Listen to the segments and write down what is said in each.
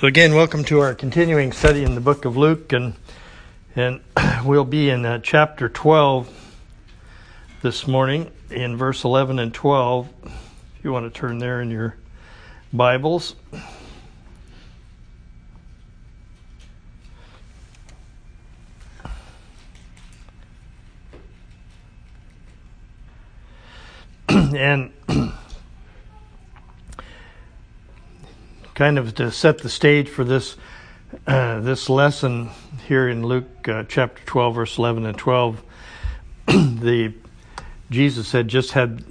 So again, welcome to our continuing study in the book of Luke, and and we'll be in uh, chapter 12 this morning, in verse 11 and 12. If you want to turn there in your Bibles. and kind of to set the stage for this uh, this lesson here in Luke uh, chapter 12, verse 11 and 12, the Jesus had just had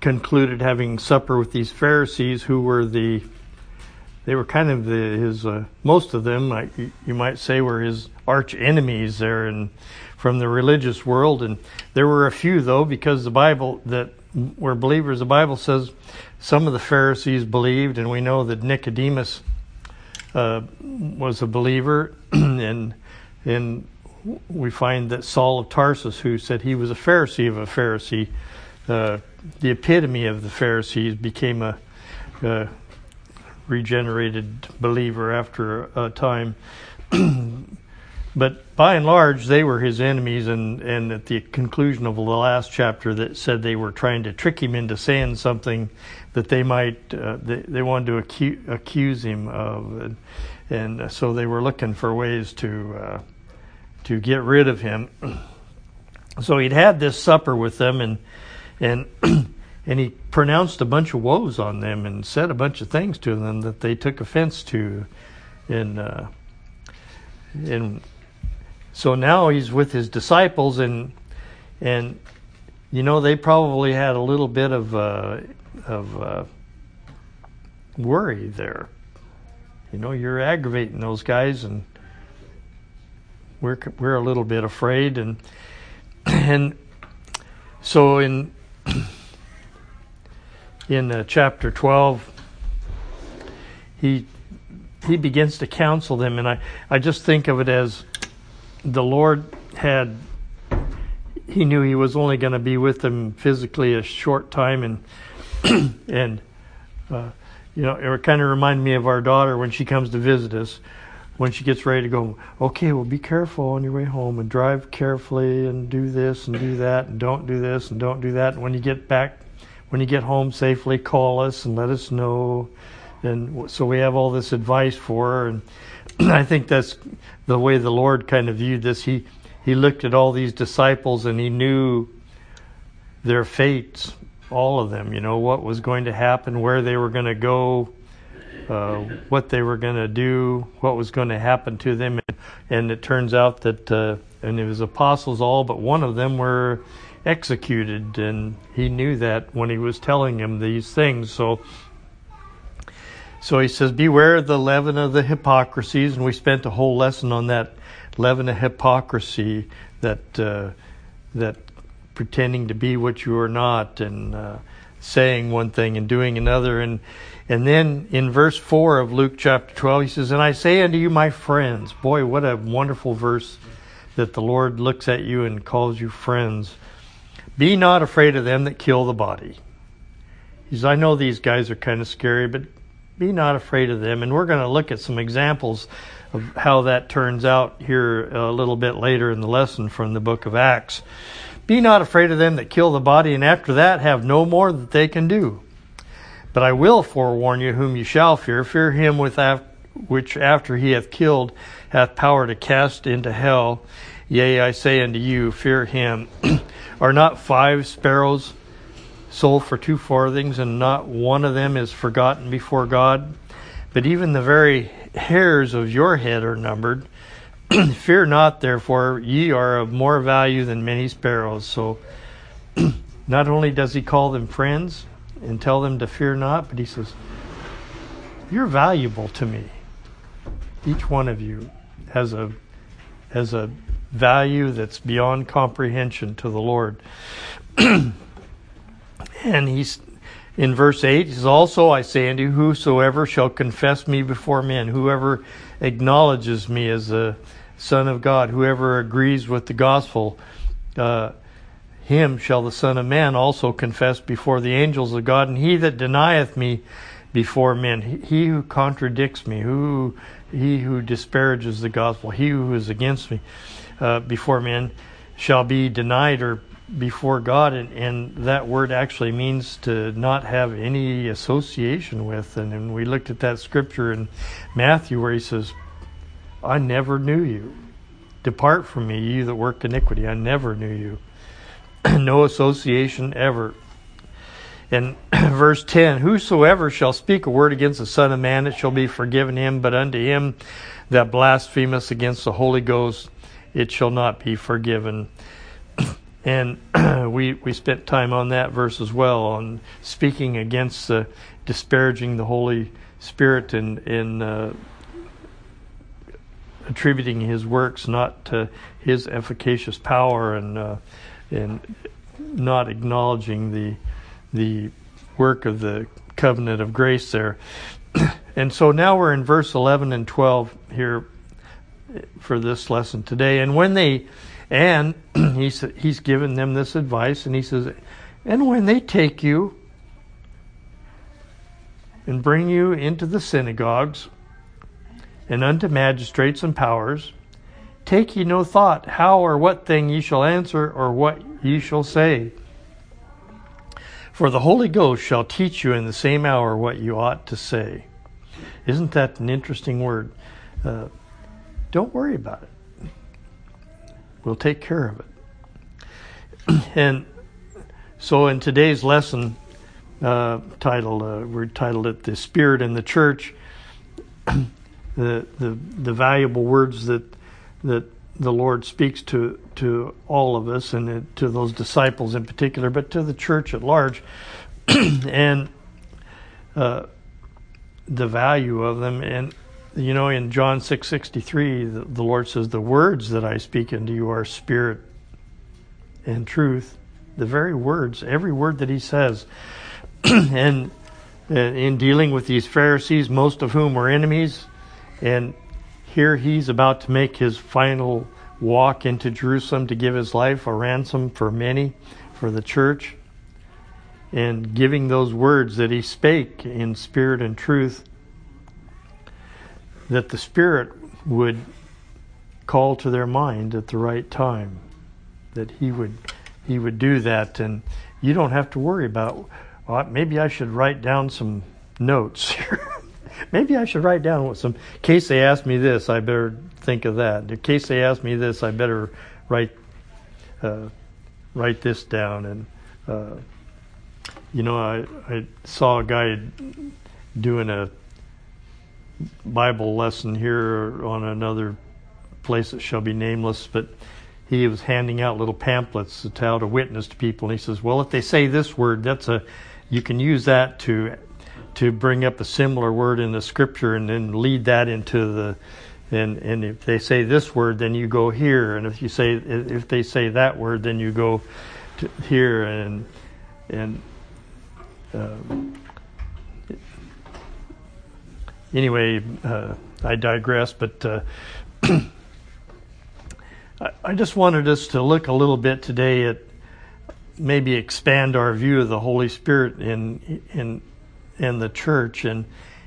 concluded having supper with these Pharisees who were the they were kind of the, his uh, most of them you might say were his arch enemies there and from the religious world. And there were a few though because the Bible that were believers the Bible says some of the Pharisees believed, and we know that Nicodemus uh, was a believer, and and we find that Saul of Tarsus, who said he was a Pharisee of a Pharisee, uh, the epitome of the Pharisees, became a, a regenerated believer after a time. But by and large, they were his enemies, and, and at the conclusion of the last chapter, that said they were trying to trick him into saying something that they might uh, they, they wanted to accuse, accuse him of, and, and so they were looking for ways to uh, to get rid of him. So he'd had this supper with them, and and and he pronounced a bunch of woes on them and said a bunch of things to them that they took offense to, and uh, and so now he's with his disciples, and and you know they probably had a little bit of uh, of uh, worry there. You know, you're aggravating those guys, and we're we're a little bit afraid, and and so in in uh, chapter twelve, he he begins to counsel them, and I I just think of it as the Lord had he knew he was only going to be with them physically a short time and and uh, you know it kind of reminded me of our daughter when she comes to visit us when she gets ready to go okay well be careful on your way home and drive carefully and do this and do that and don't do this and don't do that. And when you get back when you get home safely call us and let us know. And so we have all this advice for her and I think that's the way the Lord kind of viewed this. He he looked at all these disciples and he knew their fates, all of them. You know what was going to happen, where they were going to go, uh, what they were going to do, what was going to happen to them, and, and it turns out that uh, and it was apostles all but one of them were executed, and he knew that when he was telling him these things. So so he says, Beware of the leaven of the hypocrisies. And we spent a whole lesson on that leaven of hypocrisy, that, uh, that pretending to be what you are not, and uh, saying one thing and doing another. And, and then in verse 4 of Luke chapter 12, he says, And I say unto you, my friends. Boy, what a wonderful verse that the Lord looks at you and calls you friends. Be not afraid of them that kill the body. He says, I know these guys are kind of scary, but be not afraid of them. And we're going to look at some examples of how that turns out here a little bit later in the lesson from the book of Acts. Be not afraid of them that kill the body, and after that have no more that they can do. But I will forewarn you whom you shall fear. Fear him with which after he hath killed hath power to cast into hell. Yea, I say unto you, fear him. Are not five sparrows sold for two farthings, and not one of them is forgotten before God. But even the very hairs of your head are numbered. Fear not, therefore, ye are of more value than many sparrows. So, not only does he call them friends and tell them to fear not, but he says, You're valuable to me. Each one of you has a has a value that's beyond comprehension to the Lord. And he's in verse 8, he says, Also I say unto you, whosoever shall confess me before men, whoever acknowledges me as a Son of God, whoever agrees with the gospel, uh, him shall the Son of Man also confess before the angels of God. And he that denieth me before men. He who contradicts me, who he who disparages the gospel, he who is against me uh, before men, shall be denied or before God, and, and, that word actually means to not have any association with. And, and we looked at that scripture in Matthew where he says, I never knew you. Depart from me, you that work iniquity. I never knew you. no association ever. And verse 10 Whosoever shall speak a word against the Son of Man, it shall be forgiven him, but unto him that blasphemeth against the Holy Ghost, it shall not be forgiven. And we we spent time on that verse as well, on speaking against uh, disparaging the Holy Spirit and in uh, attributing His works not to His efficacious power and uh, and not acknowledging the the work of the covenant of grace there. and so now we're in verse 11 and 12 here for this lesson today. And when they and he's, he's given them this advice, and he says, And when they take you and bring you into the synagogues and unto magistrates and powers, take ye no thought how or what thing ye shall answer or what ye shall say. For the Holy Ghost shall teach you in the same hour what you ought to say. Isn't that an interesting word? Uh, don't worry about it. We'll take care of it. and so in today's lesson, uh, titled uh, we're titled it "The Spirit and the Church," the the the valuable words that that the Lord speaks to to all of us and to those disciples in particular, but to the church at large, and uh, the value of them. And you know, in John 6:63, the, the Lord says, "The words that I speak unto you are spirit and truth." The very words, every word that he says. and in dealing with these Pharisees, most of whom were enemies, and here he's about to make his final walk into Jerusalem to give his life a ransom for many, for the church, and giving those words that he spake in spirit and truth that the Spirit would call to their mind at the right time, that He would He would do that, and you don't have to worry about. Well, maybe I should write down some notes maybe I should write down some. In case they ask me this, I better think of that. In case they ask me this, I better write uh, write this down. And uh, you know, I I saw a guy doing a Bible lesson here on another place that shall be nameless, but he was handing out little pamphlets to tell to witness to people. And he says, "Well, if they say this word, that's a you can use that to to bring up a similar word in the scripture and then lead that into the and and if they say this word, then you go here, and if you say if they say that word, then you go here and and." Uh, anyway, uh, I digress, but uh, I just wanted us to look a little bit today at maybe expand our view of the Holy Spirit in in in the church. And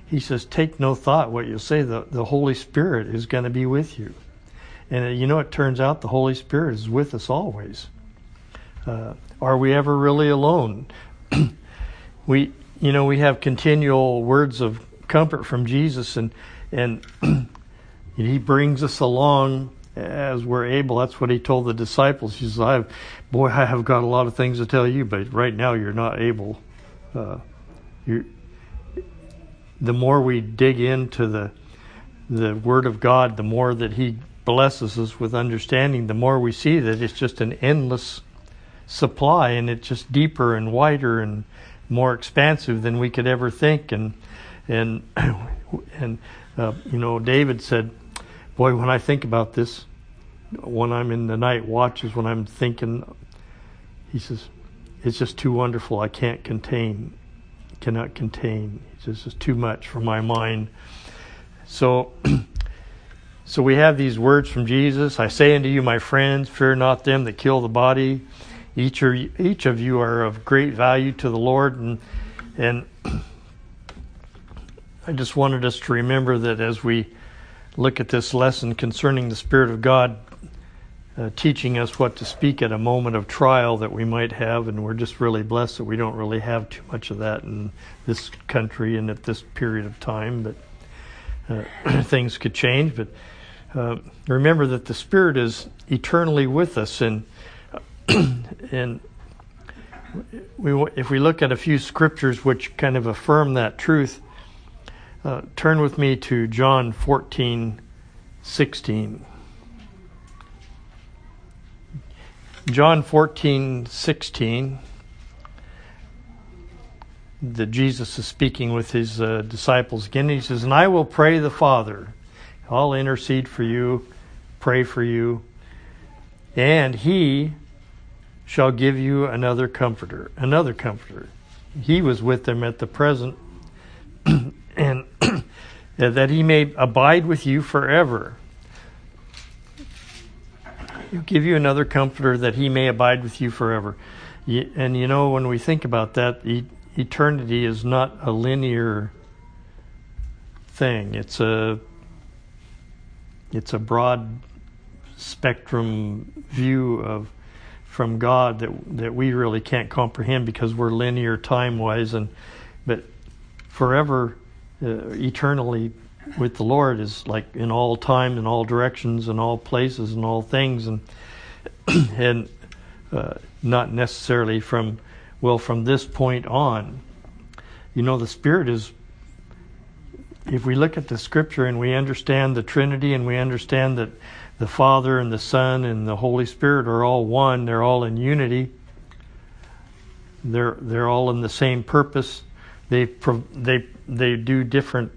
he says, "Take no thought what you say. The the Holy Spirit is going to be with you." And uh, you know, it turns out the Holy Spirit is with us always. Uh, are we ever really alone? we, you know, we have continual words of comfort from Jesus, and and He brings us along as we're able. That's what He told the disciples. He says, "I've, boy, I have got a lot of things to tell you, but right now you're not able. Uh, you the more we dig into the the Word of God, the more that He blesses us with understanding, the more we see that it's just an endless supply, and it's just deeper and wider and more expansive than we could ever think. And and and uh, you know, David said, "Boy, when I think about this, when I'm in the night watches, when I'm thinking, he says, it's just too wonderful. I can't contain, cannot contain. It's just, it's too much for my mind." So. So we have these words from Jesus. I say unto you, my friends, fear not them that kill the body. Each, are, each of you are of great value to the Lord, and and I just wanted us to remember that as we look at this lesson concerning the Spirit of God uh, teaching us what to speak at a moment of trial that we might have, and we're just really blessed that we don't really have too much of that in this country and at this period of time. But uh, things could change. But uh, remember that the Spirit is eternally with us, and and we, if we look at a few scriptures which kind of affirm that truth, uh, turn with me to John 14, 16. John 14, 16, that Jesus is speaking with his uh, disciples again. He says, And I will pray the Father. I'll intercede for you, pray for you, and he shall give you another comforter. Another comforter. He was with them at the present, that he may abide with you forever He'll give you another comforter that he may abide with you forever. And you know, when we think about that, eternity is not a linear thing. It's a it's a broad spectrum view of from God that that we really can't comprehend because we're linear time wise and but forever uh, eternally with the Lord is like in all time, in all directions, in all places, in all things, and and uh, not necessarily from well from this point on. You know, the Spirit is. If we look at the Scripture and we understand the Trinity and we understand that the Father and the Son and the Holy Spirit are all one, they're all in unity. They're they're all in the same purpose. They they they do different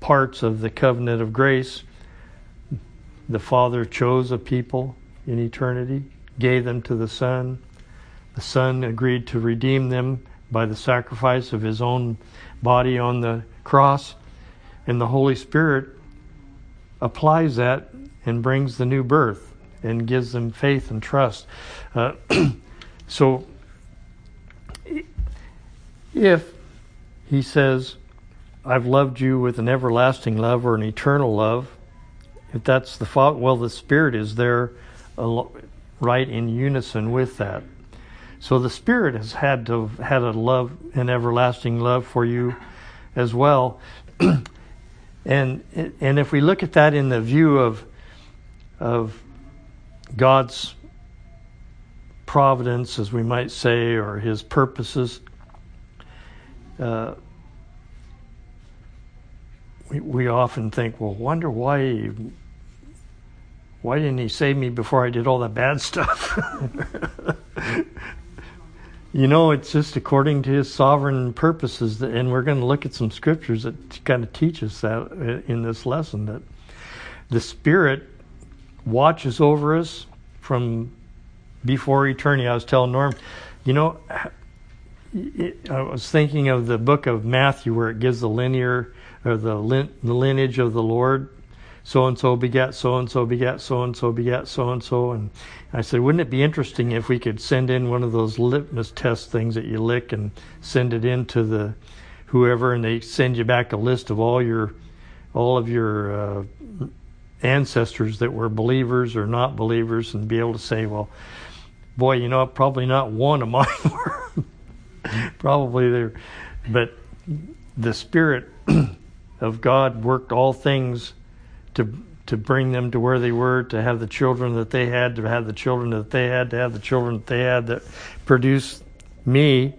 parts of the covenant of grace. The Father chose a people in eternity, gave them to the Son. The Son agreed to redeem them by the sacrifice of his own body on the cross. And the Holy Spirit applies that and brings the new birth and gives them faith and trust. Uh, so, if he says, I've loved you with an everlasting love or an eternal love. If that's the thought, well, the Spirit is there right in unison with that. So the Spirit has had to have had a love, an everlasting love for you as well. and and if we look at that in the view of of God's providence, as we might say, or His purposes. Uh, we, we often think, well, wonder why why didn't he save me before I did all that bad stuff? you know, it's just according to his sovereign purposes, that, and we're going to look at some scriptures that kind of teach us that in this lesson that the Spirit watches over us from before eternity. I was telling Norm, you know, I was thinking of the book of Matthew where it gives the linear or the, lin- the lineage of the Lord. So and so begat so and so begat so and so begat so and so. And I said, wouldn't it be interesting if we could send in one of those litmus test things that you lick and send it in to the whoever, and they send you back a list of all your all of your uh, ancestors that were believers or not believers, and be able to say, well, boy, you know, probably not one of mine were. probably there, but the spirit of God worked all things to to bring them to where they were, to have the children that they had, to have the children that they had, to have the children that they had that produced me.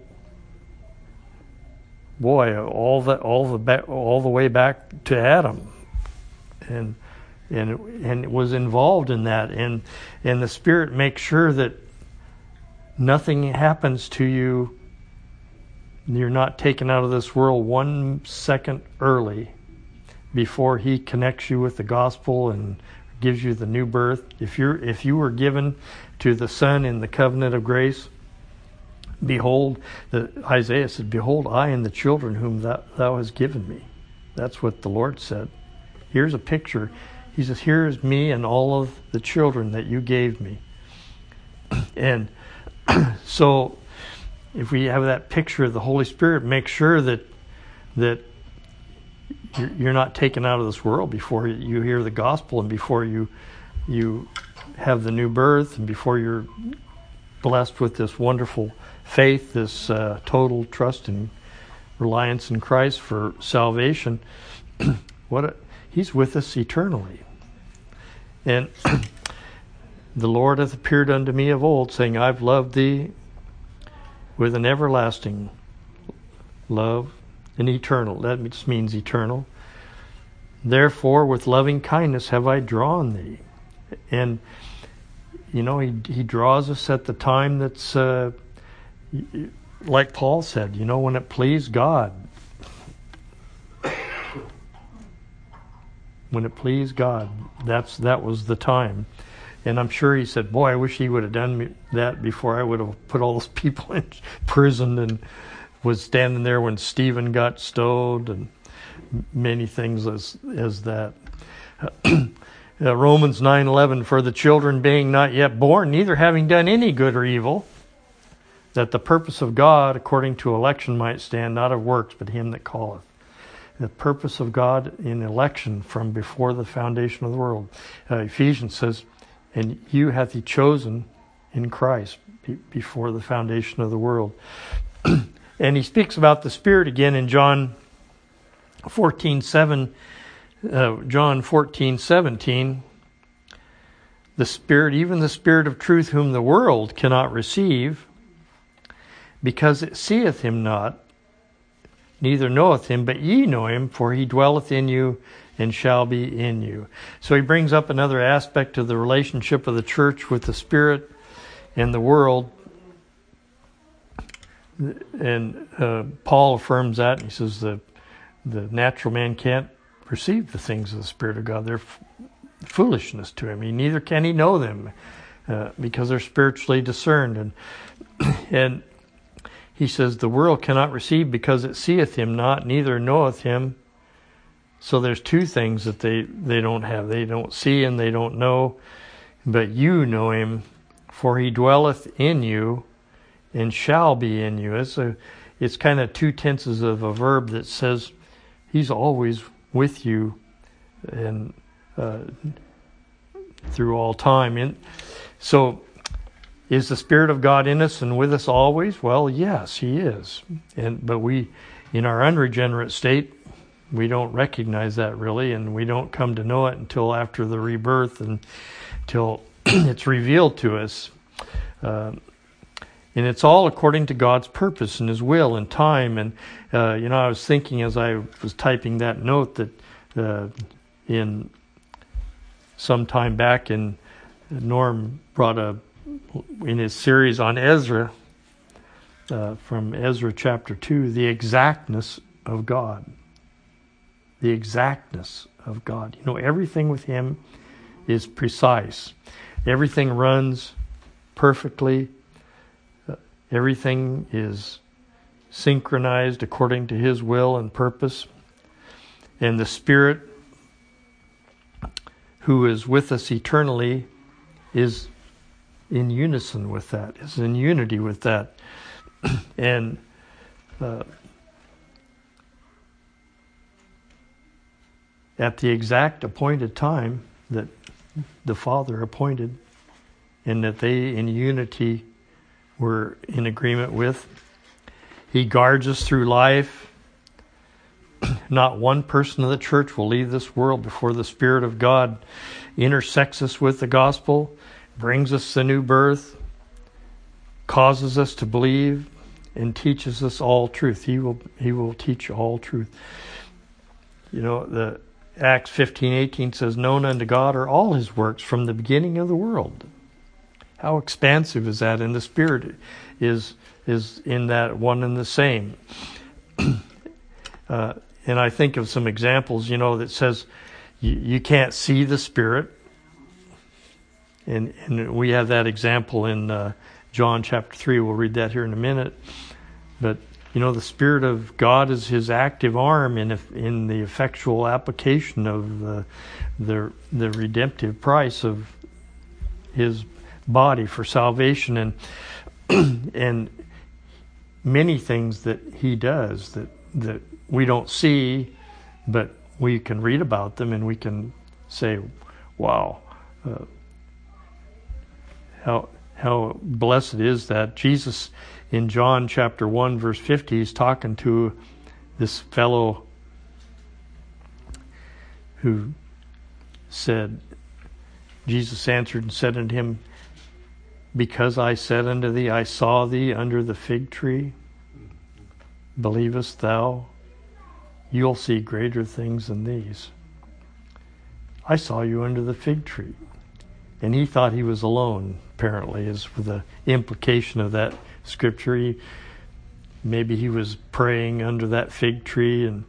Boy, all the all the back, all the way back to Adam, and and and was involved in that, and and the Spirit makes sure that nothing happens to you you're not taken out of this world one second early before he connects you with the gospel and gives you the new birth. If you're if you were given to the Son in the covenant of grace, behold, the, Isaiah said, "Behold, I and the children whom thou, thou hast given me." That's what the Lord said. Here's a picture. He says, "Here's me and all of the children that you gave me." And so if we have that picture of the Holy Spirit, make sure that that you're, not taken out of this world before you hear the gospel and before you you have the new birth and before you're blessed with this wonderful faith, this uh, total trust and reliance in Christ for salvation. what a, He's with us eternally, and the Lord hath appeared unto me of old, saying, I've loved thee with an everlasting love, and eternal. That just means eternal. Therefore, with loving kindness have I drawn thee. And, you know, he, he draws us at the time that's, uh, like Paul said, you know, when it pleased God. When it pleased God, that's that was the time. And I'm sure he said, "Boy, I wish he would have done that before I would have put all those people in prison and was standing there when Stephen got stoned and many things as as that." uh, Romans 9:11 for the children being not yet born neither having done any good or evil that the purpose of God according to election might stand not of works but him that calleth the purpose of God in election from before the foundation of the world uh, Ephesians says and you hath he chosen in Christ be- before the foundation of the world. And he speaks about the spirit again in John 14:7 uh, John 14, 17, the Spirit, even the Spirit of truth, whom the world cannot receive, because it seeth him not, neither knoweth him, but ye know him, for he dwelleth in you and shall be in you. So he brings up another aspect of the relationship of the church with the Spirit and the world. And uh, Paul affirms that. He says the the natural man can't perceive the things of the Spirit of God. They're f- foolishness to him. He neither can he know them uh, because they're spiritually discerned. And and he says the world cannot receive because it seeth him not, neither knoweth him. So there's two things that they they don't have. They don't see and they don't know, but you know him, for he dwelleth in you, and shall be in you. It's a it's kind of two tenses of a verb that says he's always with you and uh, through all time. And so, is the Spirit of God in us and with us always? Well, yes, He is. And but we, in our unregenerate state, we don't recognize that really, and we don't come to know it until after the rebirth and until it's revealed to us. Uh, and it's all according to God's purpose and His will and time. And uh, you know, I was thinking as I was typing that note that uh, in some time back, in Norm brought a in his series on Ezra uh, from Ezra chapter two, the exactness of God. The exactness of God. You know, everything with Him is precise. Everything runs perfectly Everything is synchronized according to His will and purpose. And the Spirit, who is with us eternally, is in unison with that, is in unity with that. and uh, at the exact appointed time that the Father appointed, and that they in unity we're in agreement with. He guards us through life. Not one person of the church will leave this world before the Spirit of God intersects us with the gospel, brings us the new birth, causes us to believe, and teaches us all truth. He will He will teach all truth. You know, the Acts fifteen eighteen says, Known unto God are all his works from the beginning of the world. How expansive is that? And the Spirit is is in that one and the same. uh, and I think of some examples, you know, that says you, you can't see the Spirit. And, and we have that example in uh, John chapter 3. We'll read that here in a minute. But, you know, the Spirit of God is his active arm in, in the effectual application of the, the, the redemptive price of his body for salvation. And and many things that he does that that we don't see but we can read about them and we can say, "Wow, uh, how how blessed is that. Jesus in John chapter one verse fifty he's talking to this fellow who said, Jesus answered and said unto him, Because I said unto thee, I saw thee under the fig tree, believest thou? You'll see greater things than these. I saw you under the fig tree. And he thought he was alone, apparently, is the implication of that scripture. He, maybe he was praying under that fig tree and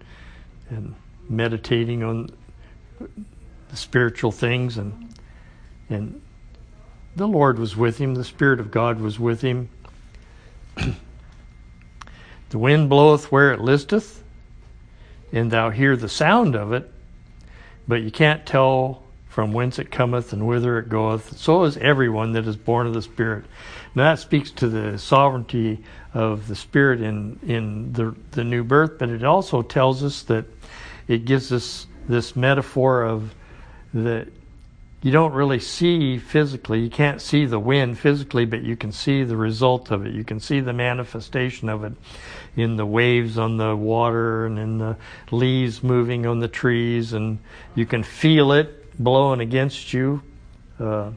and meditating on the spiritual things and and the Lord was with him, the Spirit of God was with him. the wind bloweth where it listeth, and thou hear the sound of it, but you can't tell from whence it cometh and whither it goeth. So is everyone that is born of the Spirit. Now that speaks to the sovereignty of the Spirit in in the the new birth, but it also tells us that it gives us this metaphor of that you don't really see physically. You can't see the wind physically, but you can see the result of it. You can see the manifestation of it in the waves on the water and in the leaves moving on the trees, and you can feel it blowing against you. Uh,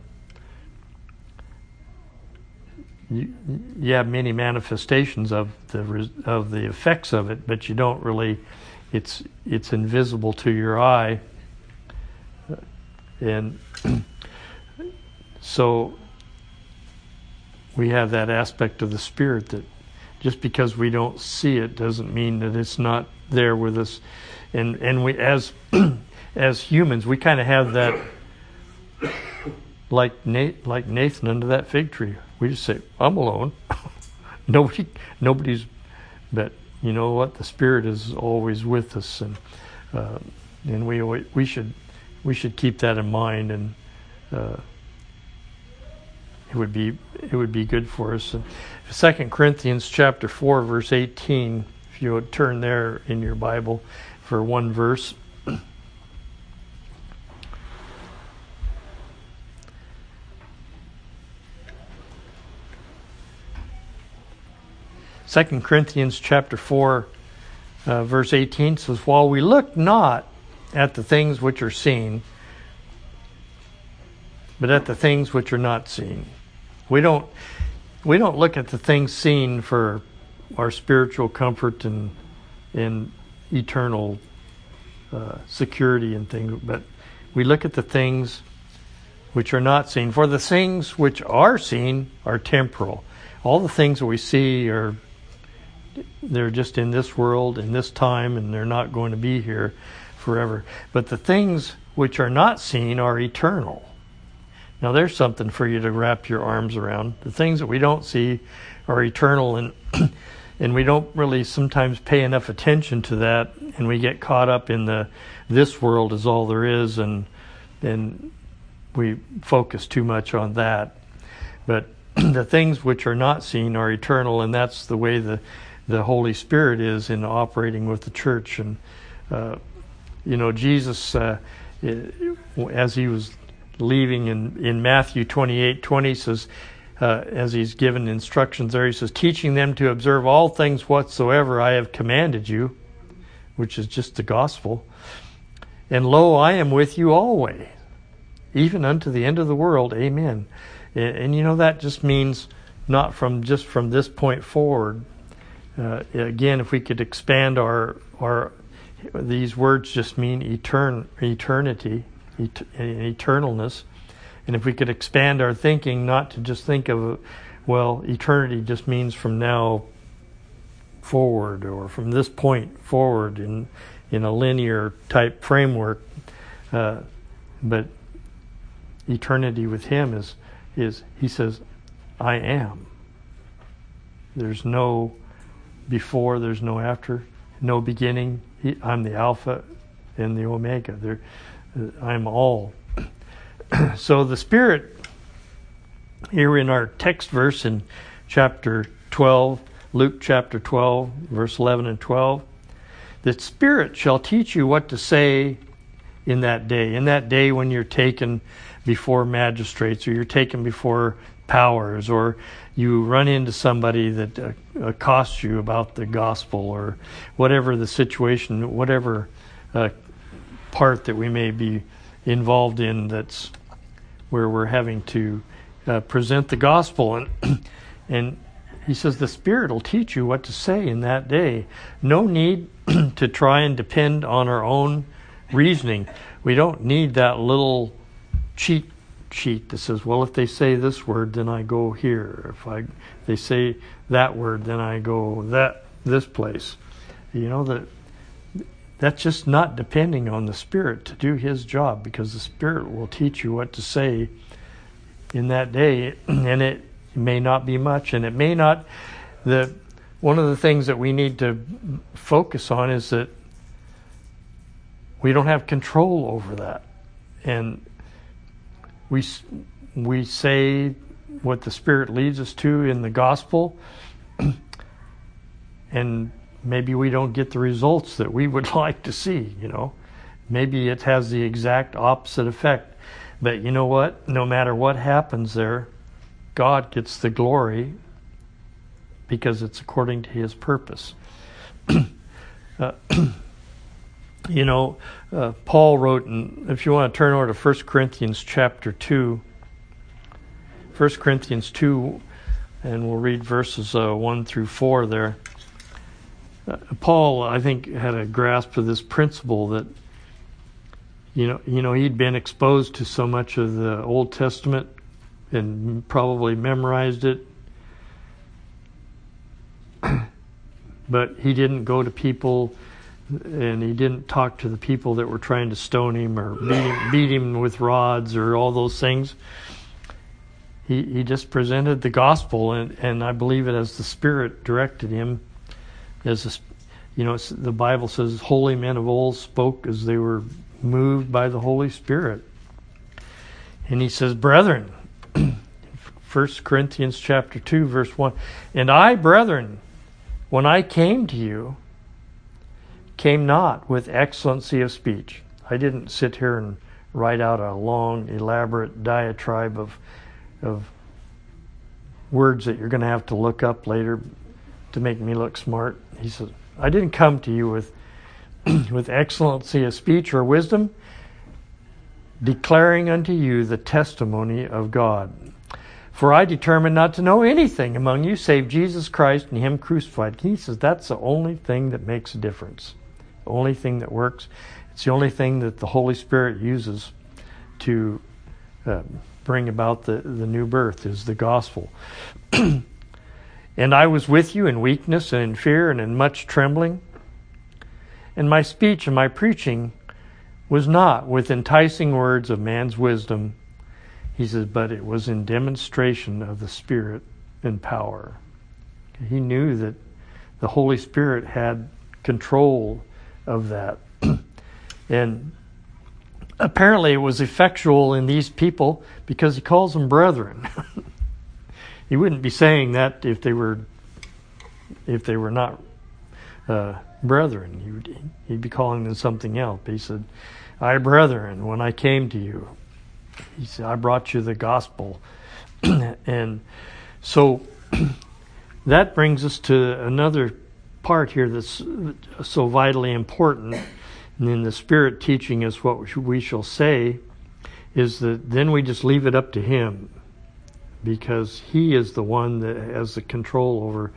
you, you have many manifestations of the of the effects of it, but you don't really. It's it's invisible to your eye and so we have that aspect of the spirit that just because we don't see it doesn't mean that it's not there with us. And and we as as humans we kind of have that like Nate, like Nathan under that fig tree. We just say, "I'm alone." Nobody nobody's but you know what? The spirit is always with us and uh, and we we should we should keep that in mind, and uh, it would be it would be good for us. Second Corinthians chapter four, verse eighteen. If you would turn there in your Bible for one verse. Second Corinthians chapter four, uh, verse eighteen says, "While we look not at the things which are seen, but at the things which are not seen. We don't we don't look at the things seen for our spiritual comfort and and eternal uh, security and things, but we look at the things which are not seen. For the things which are seen are temporal. All the things that we see are they're just in this world, in this time, and they're not going to be here forever. But the things which are not seen are eternal. Now, there's something for you to wrap your arms around. The things that we don't see are eternal, and and we don't really sometimes pay enough attention to that, and we get caught up in the this world is all there is, and and we focus too much on that. But the things which are not seen are eternal, and that's the way the the Holy Spirit is in operating with the church. And uh, you know, Jesus, uh, as he was leaving in, in Matthew 28 20 says, uh, as he's given instructions there, he says, teaching them to observe all things whatsoever I have commanded you, which is just the gospel. And lo, I am with you always, even unto the end of the world. Amen. And, and you know, that just means not from just from this point forward. Uh, again, if we could expand our, our these words just mean etern- eternity, et- eternalness. And if we could expand our thinking, not to just think of, well, eternity just means from now forward or from this point forward in in a linear type framework, uh, but eternity with Him is is He says, "I am." There's no before, there's no after, no beginning, he, I'm the Alpha and the Omega. There, uh, I'm all. so the Spirit, here in our text verse in chapter 12, Luke chapter 12, verse 11 and 12, the Spirit shall teach you what to say in that day. In that day when you're taken before magistrates or you're taken before powers or you run into somebody that uh, accosts you about the gospel or whatever the situation, whatever uh, part that we may be involved in that's where we're having to uh, present the gospel. And and he says the spirit will teach you what to say in that day. No need to try and depend on our own reasoning. We don't need that little cheat sheet that says well if they say this word then i go here if i they say that word then i go that this place you know that that's just not depending on the Spirit to do His job because the Spirit will teach you what to say in that day, and it may not be much, and it may not. The one of the things that we need to focus on is that we don't have control over that, and we we say what the Spirit leads us to in the gospel, and maybe we don't get the results that we would like to see, you know. Maybe it has the exact opposite effect. But you know what? No matter what happens there, God gets the glory because it's according to his purpose. uh, you know, uh, Paul wrote, and if you want to turn over to 1 Corinthians chapter 2, 1 Corinthians 2, and we'll read verses uh, 1 through 4 there. Paul, I think, had a grasp of this principle that you know, you know, he'd been exposed to so much of the Old Testament and probably memorized it, but he didn't go to people and he didn't talk to the people that were trying to stone him or beat him, beat him with rods or all those things. He he just presented the gospel, and and I believe it as the Spirit directed him as a, you know, the Bible says holy men of old spoke as they were moved by the Holy Spirit. And he says, brethren, 1 Corinthians chapter 2 verse 1, and I, brethren, when I came to you, came not with excellency of speech. I didn't sit here and write out a long, elaborate diatribe of of words that you're going to have to look up later to make me look smart. He says, I didn't come to you with, with excellency of speech or wisdom, declaring unto you the testimony of God. For I determined not to know anything among you save Jesus Christ and Him crucified. He says that's the only thing that makes a difference, only thing that works. It's the only thing that the Holy Spirit uses to uh, bring about the, the new birth is the gospel. And I was with you in weakness and in fear and in much trembling. And my speech and my preaching was not with enticing words of man's wisdom, he says, but it was in demonstration of the Spirit and power. He knew that the Holy Spirit had control of that. and apparently it was effectual in these people because he calls them brethren. he wouldn't be saying that if they were if they were not uh, brethren. He would, he'd be calling them something else. He said, "I brethren, when I came to you, he said, I brought you the gospel," and so that brings us to another part here that's so vitally important. And in the Spirit teaching us what we shall say, is that then we just leave it up to Him because He is the one that has the control over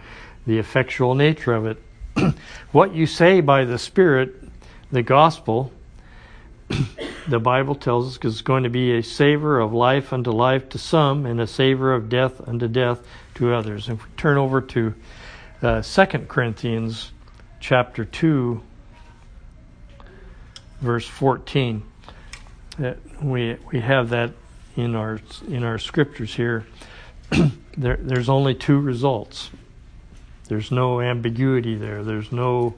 the effectual nature of it. what you say by the Spirit, the gospel, the Bible tells us is going to be a savor of life unto life to some and a savor of death unto death to others. If we turn over to uh, 2 Corinthians chapter 2, verse 14, uh, we, we have that in our in our scriptures here, there, there's only two results. There's no ambiguity there. There's no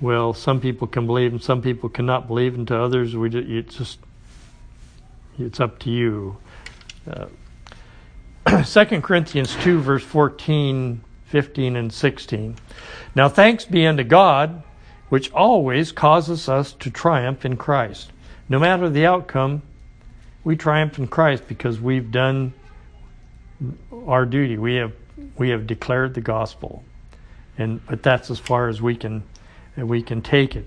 well, some people can believe and some people cannot believe, and to others, we just, it's just it's up to you. Uh, 2 Corinthians 2, verse 14, 15 and 16. Now thanks be unto God, which always causes us to triumph in Christ. No matter the outcome, we triumph in Christ because we've done our duty. We have we have declared the gospel, and but that's as far as we can we can take it.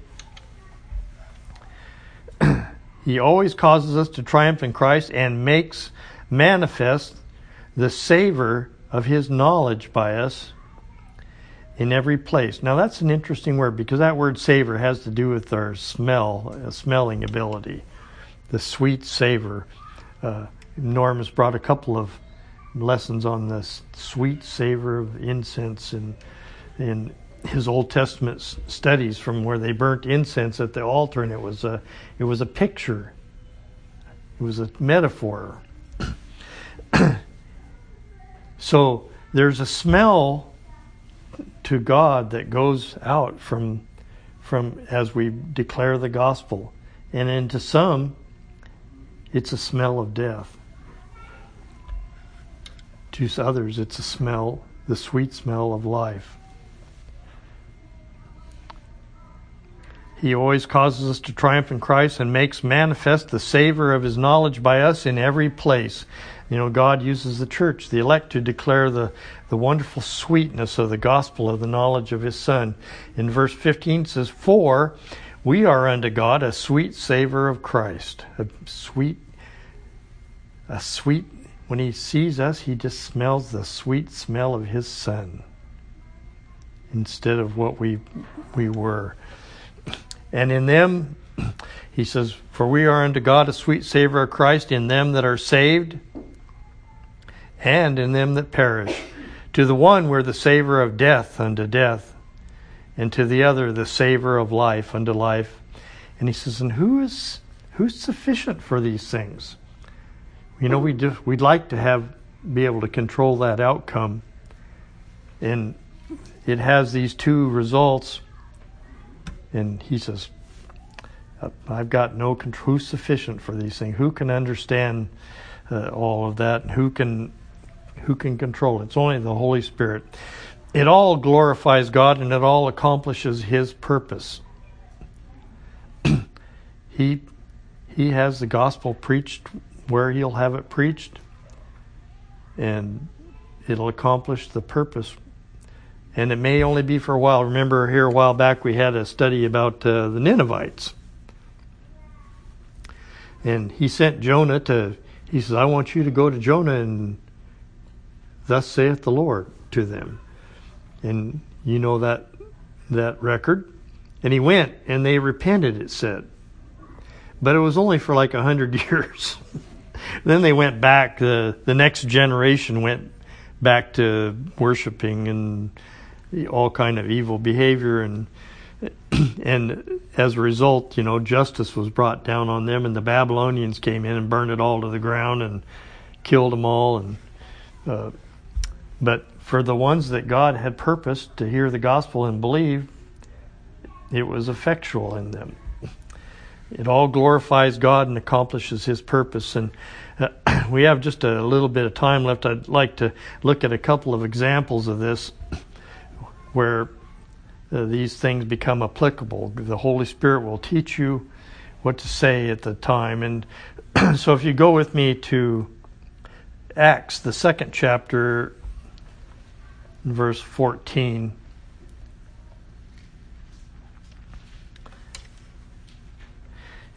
he always causes us to triumph in Christ and makes manifest the savor of His knowledge by us in every place. Now that's an interesting word because that word savor has to do with our smell, uh, smelling ability, the sweet savor. Uh, Norm has brought a couple of lessons on the sweet savor of incense in in his Old Testament studies from where they burnt incense at the altar, and it was a it was a picture. It was a metaphor. so there's a smell to God that goes out from from as we declare the gospel, and into some, it's a smell of death to others, it's a smell, the sweet smell of life. He always causes us to triumph in Christ and makes manifest the savor of his knowledge by us in every place. You know, God uses the church, the elect, to declare the, the wonderful sweetness of the gospel of the knowledge of his Son. In verse 15 says, For we are unto God a sweet savor of Christ. A sweet, a sweet when he sees us, he just smells the sweet smell of his son instead of what we we were. And in them, he says, For we are unto God a sweet savor of Christ in them that are saved and in them that perish. To the one we're the savor of death unto death, and to the other the savor of life unto life. And he says, And who is who's sufficient for these things? You know, we just we'd like to have be able to control that outcome, and it has these two results. And he says, "I've got no control. Who's sufficient for these things? Who can understand uh, all of that? Who can who can control it? It's only the Holy Spirit. It all glorifies God, and it all accomplishes His purpose. he he has the gospel preached where he'll have it preached, and it'll accomplish the purpose. And it may only be for a while. Remember, here a while back we had a study about uh, the Ninevites. And he sent Jonah to, he says, I want you to go to Jonah and thus saith the Lord to them. And you know that that record. And he went and they repented, it said. But it was only for like a hundred years then they went back. The the next generation went back to worshiping and all kind of evil behavior and and as a result, you know, justice was brought down on them, and the Babylonians came in and burned it all to the ground and killed them all. And uh, but for the ones that God had purposed to hear the gospel and believe, it was effectual in them. It all glorifies God and accomplishes His purpose. And uh, we have just a little bit of time left. I'd like to look at a couple of examples of this where uh, these things become applicable. The Holy Spirit will teach you what to say at the time. And so if you go with me to Acts, the second chapter, verse 14.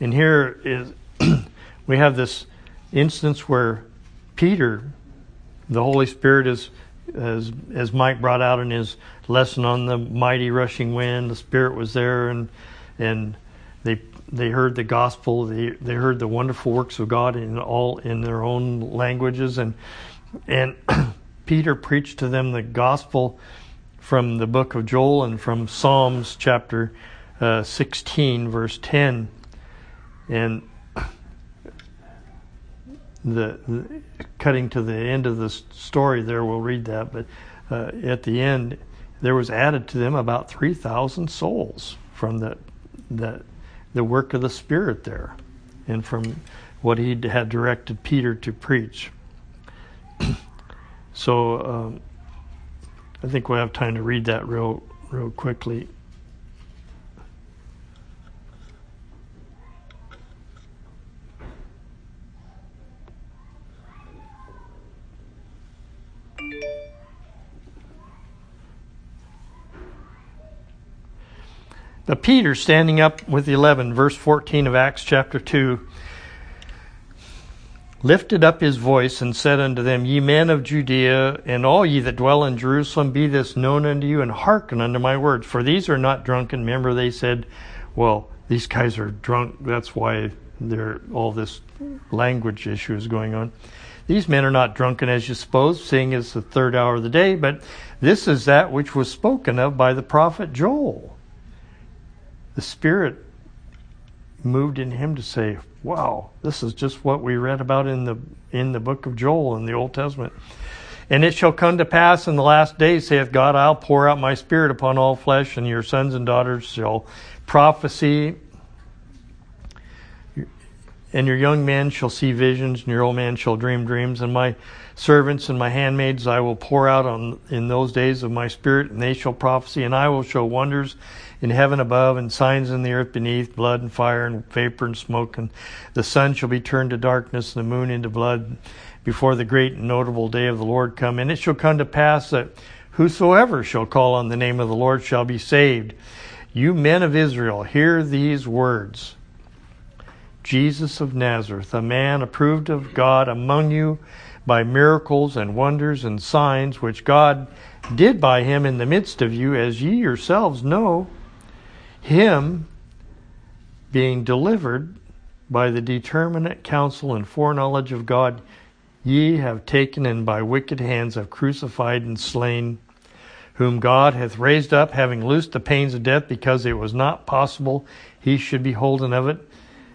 And here is we have this instance where Peter, the Holy Spirit is as as Mike brought out in his lesson on the mighty rushing wind, the Spirit was there and and they they heard the gospel, they they heard the wonderful works of God in all in their own languages and and Peter preached to them the gospel from the book of Joel and from Psalms chapter uh, 16 verse 10 and the, the, cutting to the end of the story there, we'll read that. But uh, at the end, there was added to them about three thousand souls from the the the work of the Spirit there, and from what he had directed Peter to preach. so um, I think we'll have time to read that real, real quickly. But Peter, standing up with the eleven, verse 14 of Acts chapter 2, lifted up his voice and said unto them, Ye men of Judea, and all ye that dwell in Jerusalem, be this known unto you, and hearken unto my words. For these are not drunken. Remember, they said, Well, these guys are drunk. That's why there all this language issue is going on. These men are not drunken as you suppose, seeing it's the third hour of the day, but this is that which was spoken of by the prophet Joel the Spirit moved in him to say, "Wow, this is just what we read about in the in the book of Joel in the Old Testament." And it shall come to pass in the last days, saith God, I'll pour out my spirit upon all flesh, and your sons and daughters shall prophesy, and your young men shall see visions, and your old men shall dream dreams, and my servants and my handmaids I will pour out on in those days of my spirit, and they shall prophesy, and I will show wonders in heaven above and signs in the earth beneath, blood and fire and vapor and smoke. And the sun shall be turned to darkness and the moon into blood before the great and notable day of the Lord come. And it shall come to pass that whosoever shall call on the name of the Lord shall be saved. You men of Israel, hear these words. Jesus of Nazareth, a man approved of God among you by miracles and wonders and signs which God did by him in the midst of you, as ye yourselves know him being delivered by the determinate counsel and foreknowledge of God, ye have taken and by wicked hands have crucified and slain, whom God hath raised up, having loosed the pains of death, because it was not possible he should be holden of it.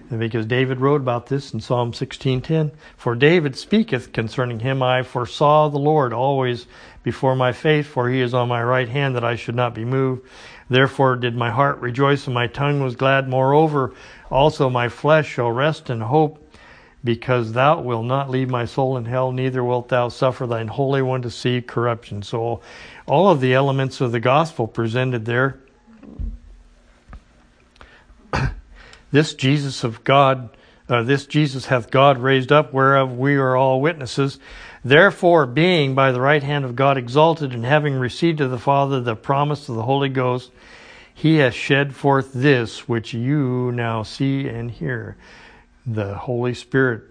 And because David wrote about this in Psalm 16:10, for David speaketh concerning him, I foresaw the Lord always before my face, for he is on my right hand that I should not be moved. Therefore did my heart rejoice and my tongue was glad. Moreover, also my flesh shall rest in hope, because thou wilt not leave my soul in hell, neither wilt thou suffer thine Holy One to see corruption. So, all of the elements of the gospel presented there. this Jesus of God, uh, this Jesus hath God raised up, whereof we are all witnesses. Therefore, being by the right hand of God exalted, and having received of the Father the promise of the Holy Ghost, he has shed forth this which you now see and hear. The Holy Spirit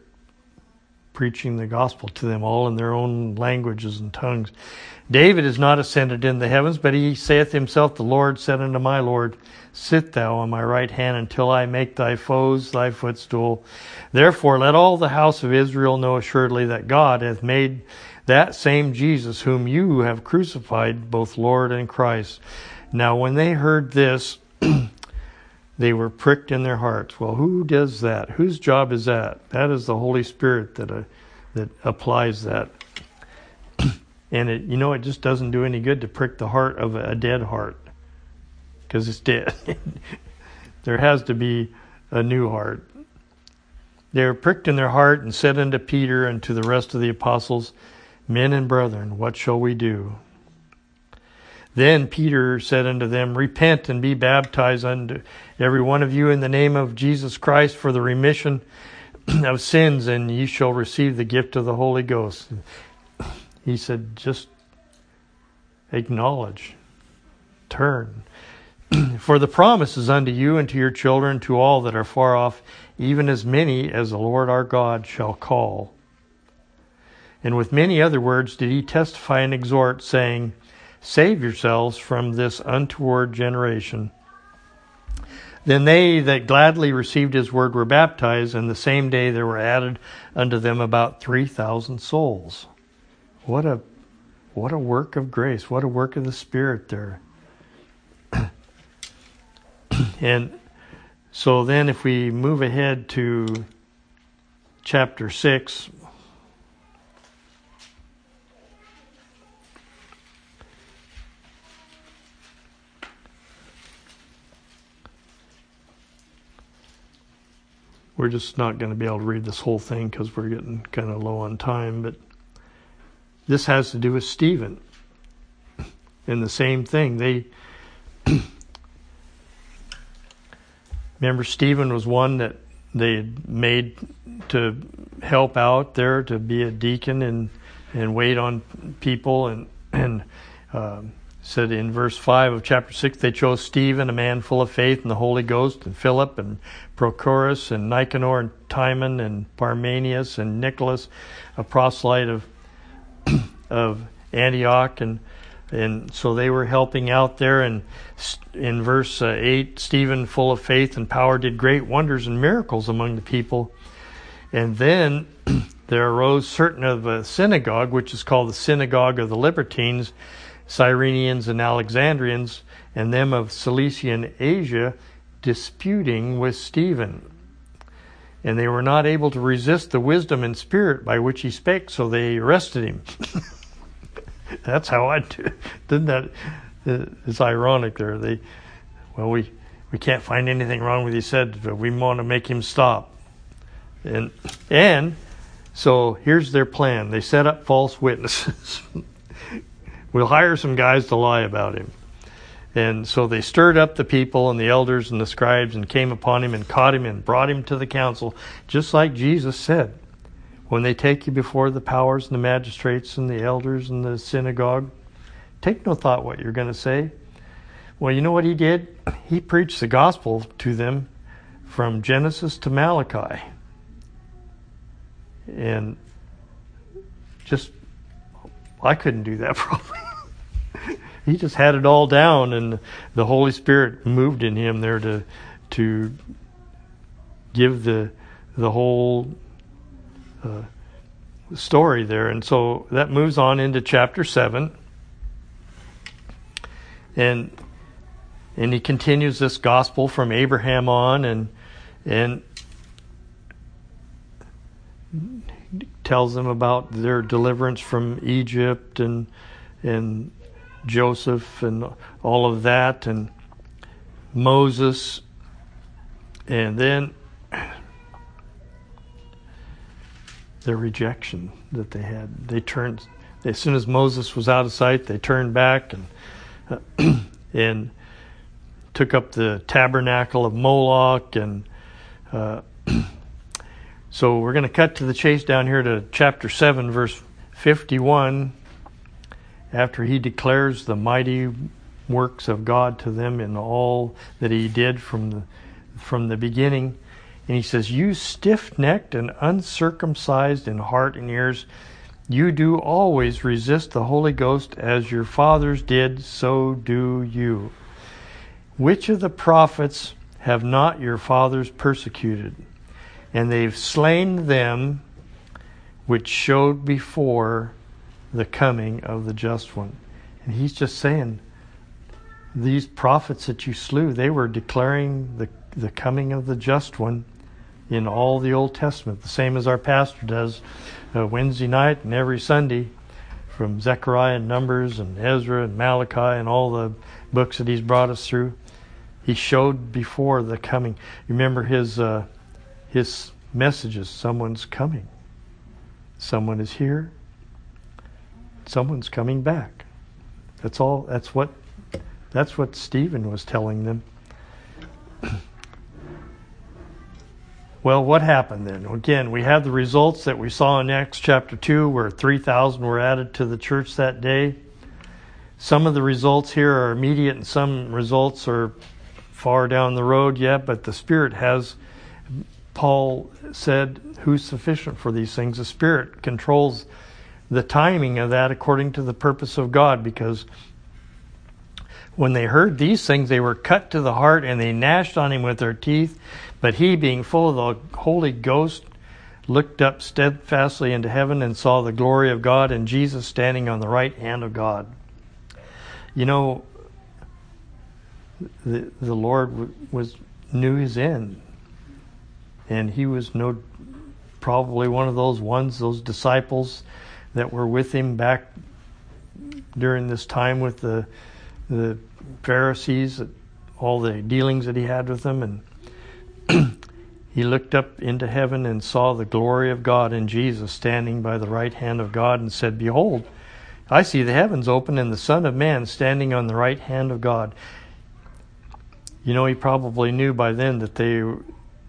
preaching the gospel to them all in their own languages and tongues. David is not ascended in the heavens, but he saith himself, The Lord said unto my Lord, Sit thou on my right hand until I make thy foes thy footstool. Therefore let all the house of Israel know assuredly that God hath made that same Jesus whom you have crucified both Lord and Christ. Now when they heard this, they were pricked in their hearts. Well, who does that? Whose job is that? That is the Holy Spirit that uh, that applies that and it you know it just doesn't do any good to prick the heart of a dead heart because it's dead there has to be a new heart they were pricked in their heart and said unto peter and to the rest of the apostles men and brethren what shall we do then peter said unto them repent and be baptized unto every one of you in the name of jesus christ for the remission of sins and ye shall receive the gift of the holy ghost he said, just acknowledge, turn. For the promise is unto you and to your children, to all that are far off, even as many as the Lord our God shall call. And with many other words did he testify and exhort, saying, Save yourselves from this untoward generation. Then they that gladly received his word were baptized, and the same day there were added unto them about three thousand souls. What a what a work of grace. What a work of the Spirit there. and so then if we move ahead to chapter 6 we're just not going to be able to read this whole thing because we're getting kind of low on time but this has to do with Stephen. in the same thing. They remember Stephen was one that they had made to help out there to be a deacon and and wait on people and and um, said in verse 5 of chapter 6 they chose Stephen, a man full of faith and the Holy Ghost, and Philip, and Prochorus, and Nicanor, and Timon, and Parmenius, and Nicholas, a proselyte of, of Antioch. And, and so they were helping out there. And in verse uh, 8, Stephen, full of faith and power, did great wonders and miracles among the people. And then there arose certain of a synagogue, which is called the synagogue of the Libertines Cyrenians and Alexandrians, and them of Cilician Asia, disputing with Stephen. And they were not able to resist the wisdom and spirit by which he spake, so they arrested him. That's how I do. Didn't that? Uh, it's ironic there. They, well, we we can't find anything wrong with he said, but we want to make him stop. And and so here's their plan. They set up false witnesses. We'll hire some guys to lie about him. And so they stirred up the people and the elders and the scribes and came upon him and caught him and brought him to the council, just like Jesus said. When they take you before the powers and the magistrates and the elders and the synagogue, take no thought what you're going to say. Well, you know what he did? He preached the gospel to them from Genesis to Malachi. And just I couldn't do that probably. he just had it all down, and the Holy Spirit moved in him there to to give the the whole uh, story there. And so that moves on into chapter seven, and and he continues this gospel from Abraham on, and and tells them about their deliverance from Egypt and and Joseph and all of that and Moses. And then their rejection that they had. They turned as soon as Moses was out of sight they turned back and and took up the tabernacle of Moloch and uh, so we're going to cut to the chase down here to chapter 7, verse 51. After he declares the mighty works of God to them in all that he did from the, from the beginning. And he says, You stiff necked and uncircumcised in heart and ears, you do always resist the Holy Ghost as your fathers did, so do you. Which of the prophets have not your fathers persecuted? And they've slain them which showed before the coming of the just one. And he's just saying, these prophets that you slew, they were declaring the, the coming of the just one in all the Old Testament, the same as our pastor does uh, Wednesday night and every Sunday from Zechariah and Numbers and Ezra and Malachi and all the books that he's brought us through. He showed before the coming. Remember his uh, his messages someone's coming, someone is here, someone's coming back. That's all. That's what. That's what Stephen was telling them. well, what happened then? Again, we have the results that we saw in Acts chapter 2, where 3,000 were added to the church that day. Some of the results here are immediate, and some results are far down the road yet, but the Spirit has Paul said, Who's sufficient for these things? The Spirit controls the timing of that according to the purpose of God because when they heard these things, they were cut to the heart and they gnashed on him with their teeth. But he, being full of the Holy Ghost, looked up steadfastly into heaven and saw the glory of God and Jesus standing on the right hand of God. You know, the, the Lord was knew his end and he was no probably one of those ones, those disciples that were with him back during this time with the the Pharisees, all the dealings that he had with them, and he looked up into heaven and saw the glory of God and Jesus standing by the right hand of God, and said, "Behold, I see the heavens open and the Son of Man standing on the right hand of God. You know, he probably knew by then that they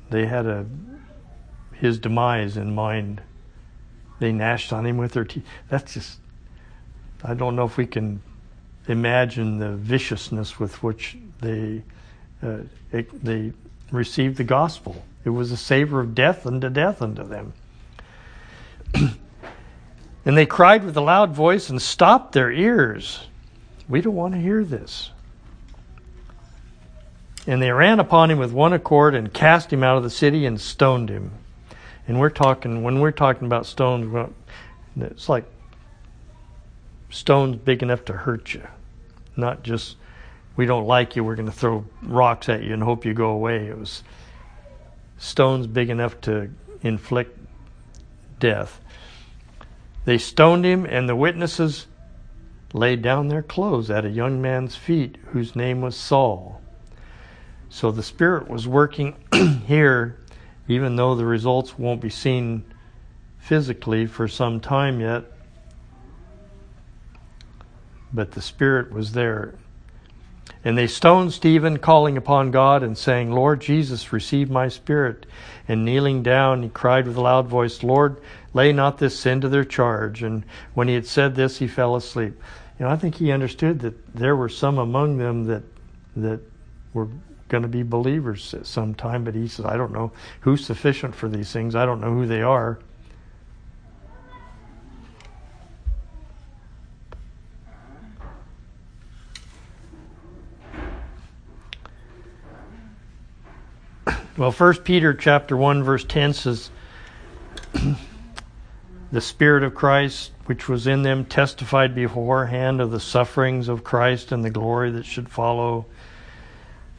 they had a his demise in mind. They gnashed on him with their teeth. That's just I don't know if we can imagine the viciousness with which they uh, it, they received the gospel. It was a savor of death unto death unto them. and they cried with a loud voice and stopped their ears. We don't want to hear this. And they ran upon him with one accord and cast him out of the city and stoned him. And we're talking, when we're talking about stones, it's like stones big enough to hurt you, not just we don't like you, we're going to throw rocks at you and hope you go away. It was stones big enough to inflict death. They stoned him, and the witnesses laid down their clothes at a young man's feet whose name was Saul. So the Spirit was working here, even though the results won't be seen physically for some time yet. But the Spirit was there. And they stoned Stephen, calling upon God and saying, Lord Jesus, receive my spirit. And kneeling down, he cried with a loud voice, Lord, lay not this sin to their charge. And when he had said this, he fell asleep. You know, I think he understood that there were some among them that that were going to be believers at some time, but he says, I don't know who's sufficient for these things. I don't know who they are. Well, First Peter chapter 1 verse 10 says the spirit of Christ which was in them testified beforehand of the sufferings of Christ and the glory that should follow.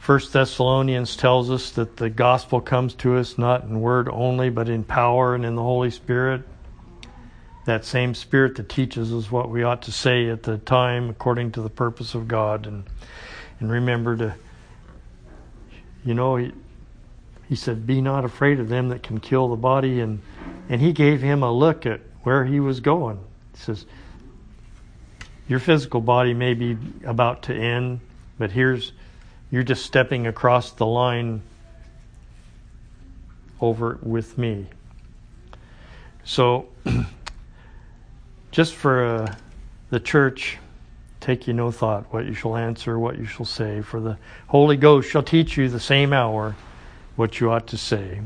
First Thessalonians tells us that the gospel comes to us not in word only but in power and in the Holy Spirit. That same spirit that teaches us what we ought to say at the time according to the purpose of God and and remember to you know he said, Be not afraid of them that can kill the body. And, and he gave him a look at where he was going. He says, Your physical body may be about to end, but here's, you're just stepping across the line over with me. So, just for uh, the church, take you no thought what you shall answer, what you shall say, for the Holy Ghost shall teach you the same hour what you ought to say.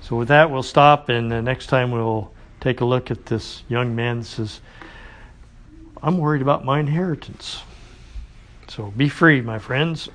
So, with that, we'll stop, and uh, next time we'll take a look at this young man that says, I'm worried about my inheritance. So, be free, my friends.